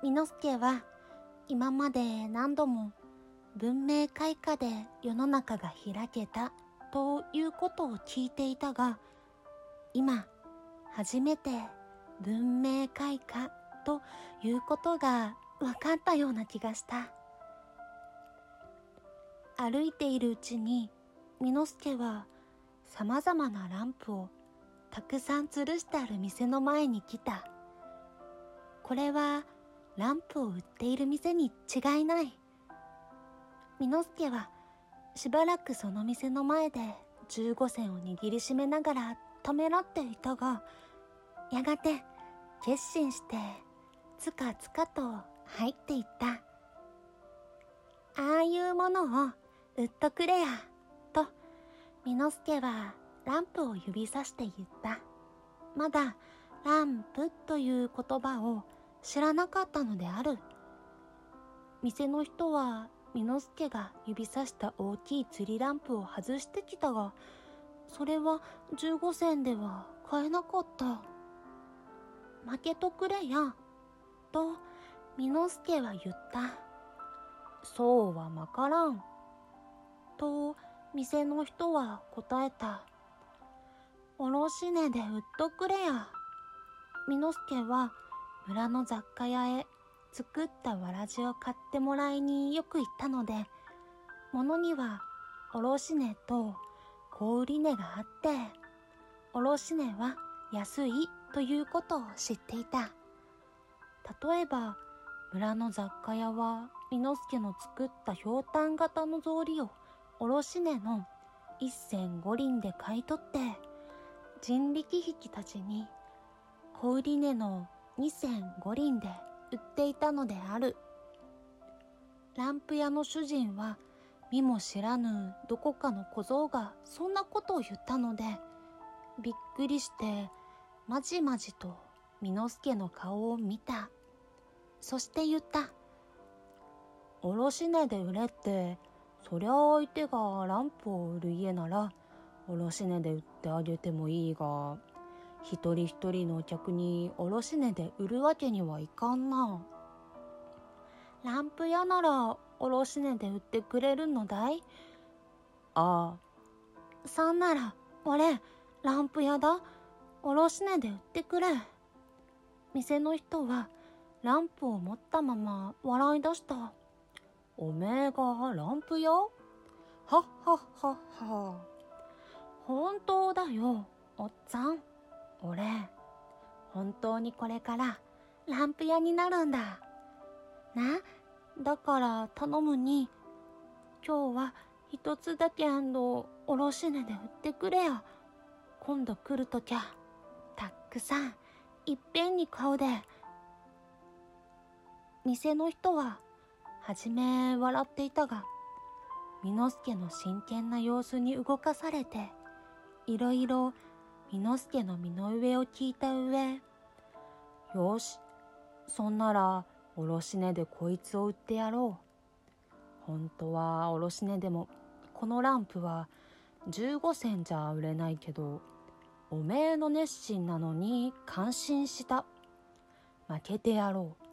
ミノスケは今まで何度も文明開化で世の中が開けたということを聞いていたが、今初めて文明開化ということが分かったような気がした。歩いているうちに、ミノスケは様々なランプをたくさん吊るしてある店の前に来た。これはランプを売っている店に違いない。ミノスケはしばらくその店の前で15銭を握りしめながらためらっていたが、やがて決心してつかつかと入っていった。ああいうものを売っとくれや、と、ミノスケはランプを指さして言った。まだ、ランプという言葉を知らなかったのである。店の人は、ミノスケが指さした大きい釣りランプを外してきたが、それは15銭では買えなかった。負けとくれや、と、ミノスケは言った。そうはまからん。と、店の人は答えた。おろし値で売っとくれや。みのすけは村の雑貨屋へ作ったわらじを買ってもらいによく行ったので、物にはおろし値と小売値があって、おろし値は安いということを知っていた。例えば、村の雑貨屋は、みのすけの作ったひょうたん型の草履を卸値の一銭五輪で買い取って、人力引きたちに小売値の二銭五輪で売っていたのである。ランプ屋の主人は見も知らぬどこかの小僧がそんなことを言ったので、びっくりしてまじまじとミノスケの顔を見た。そして言った。卸値で売れってそりゃ相手がランプを売る家なら、卸値で売ってあげてもいいが、一人一人のお客に卸値で売るわけにはいかんな。ランプ屋なら卸値で売ってくれるのだい？ああ。そんなら、俺、ランプ屋だ。卸値で売ってくれ。店の人は、ランプを持ったまま笑い出した。おめえがランプよはっはっはっは。本当だよ、おっさん。俺、本当にこれからランプ屋になるんだ。な、だから頼むに、今日は一つだけ、おろし値で売ってくれよ。今度来るときゃ、たっくさん、いっぺんに買うで。店の人は、はじめ笑っていたが、みのすけの真剣な様子に動かされて、いろいろみのすけの身の上を聞いた上、よし、そんなら、おろし値でこいつを売ってやろう。本当はおろし値でも、このランプは15銭じゃ売れないけど、おめえの熱心なのに感心した。負けてやろう。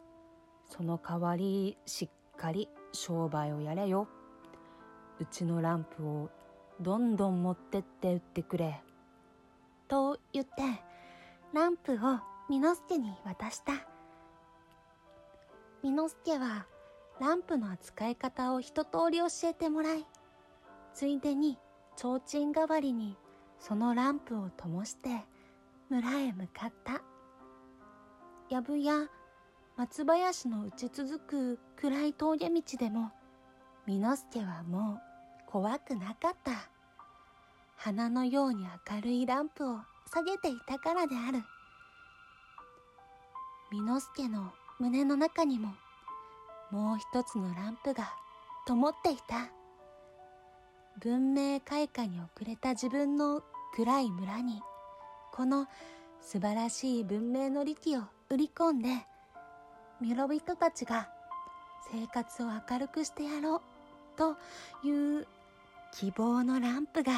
その代わりしっかり商売をやれよ。うちのランプをどんどん持ってって売ってくれ。と言って、ランプをミノスケに渡した。ミノスケはランプの扱い方を一通り教えてもらい、ついでに提灯代わりにそのランプを灯して村へ向かった。やぶや松林の打ち続く暗い峠道でも、ミノスケはもう怖くなかった。花のように明るいランプを下げていたからである。ミノスケの胸の中にも、もう一つのランプが灯っていた。文明開化に遅れた自分の暗い村に、この素晴らしい文明の力を売り込んで、村人たちが生活を明るくしてやろうという希望のランプが